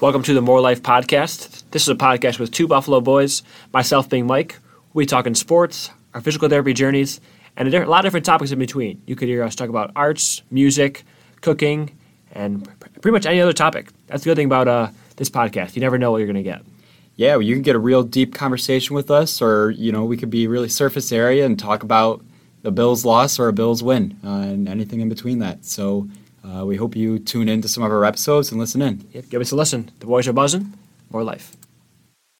Welcome to the MMore Life Podcast. This is a podcast with two Buffalo boys, myself being Mike. We talk in sports, our physical therapy journeys, and a, lot of different topics in between. You could hear us talk about arts, music, cooking, and pretty much any other topic. That's the good thing about uh, this podcast. You never know what you're going to get. Yeah, well, you can get a real deep conversation with us, or you know, we could be really surface area and talk about the Bills' loss or a Bills' win, uh, and anything in between that. So uh, we hope you tune in to some of our episodes and listen in. Yep, give us a listen. The boys are buzzing. More life.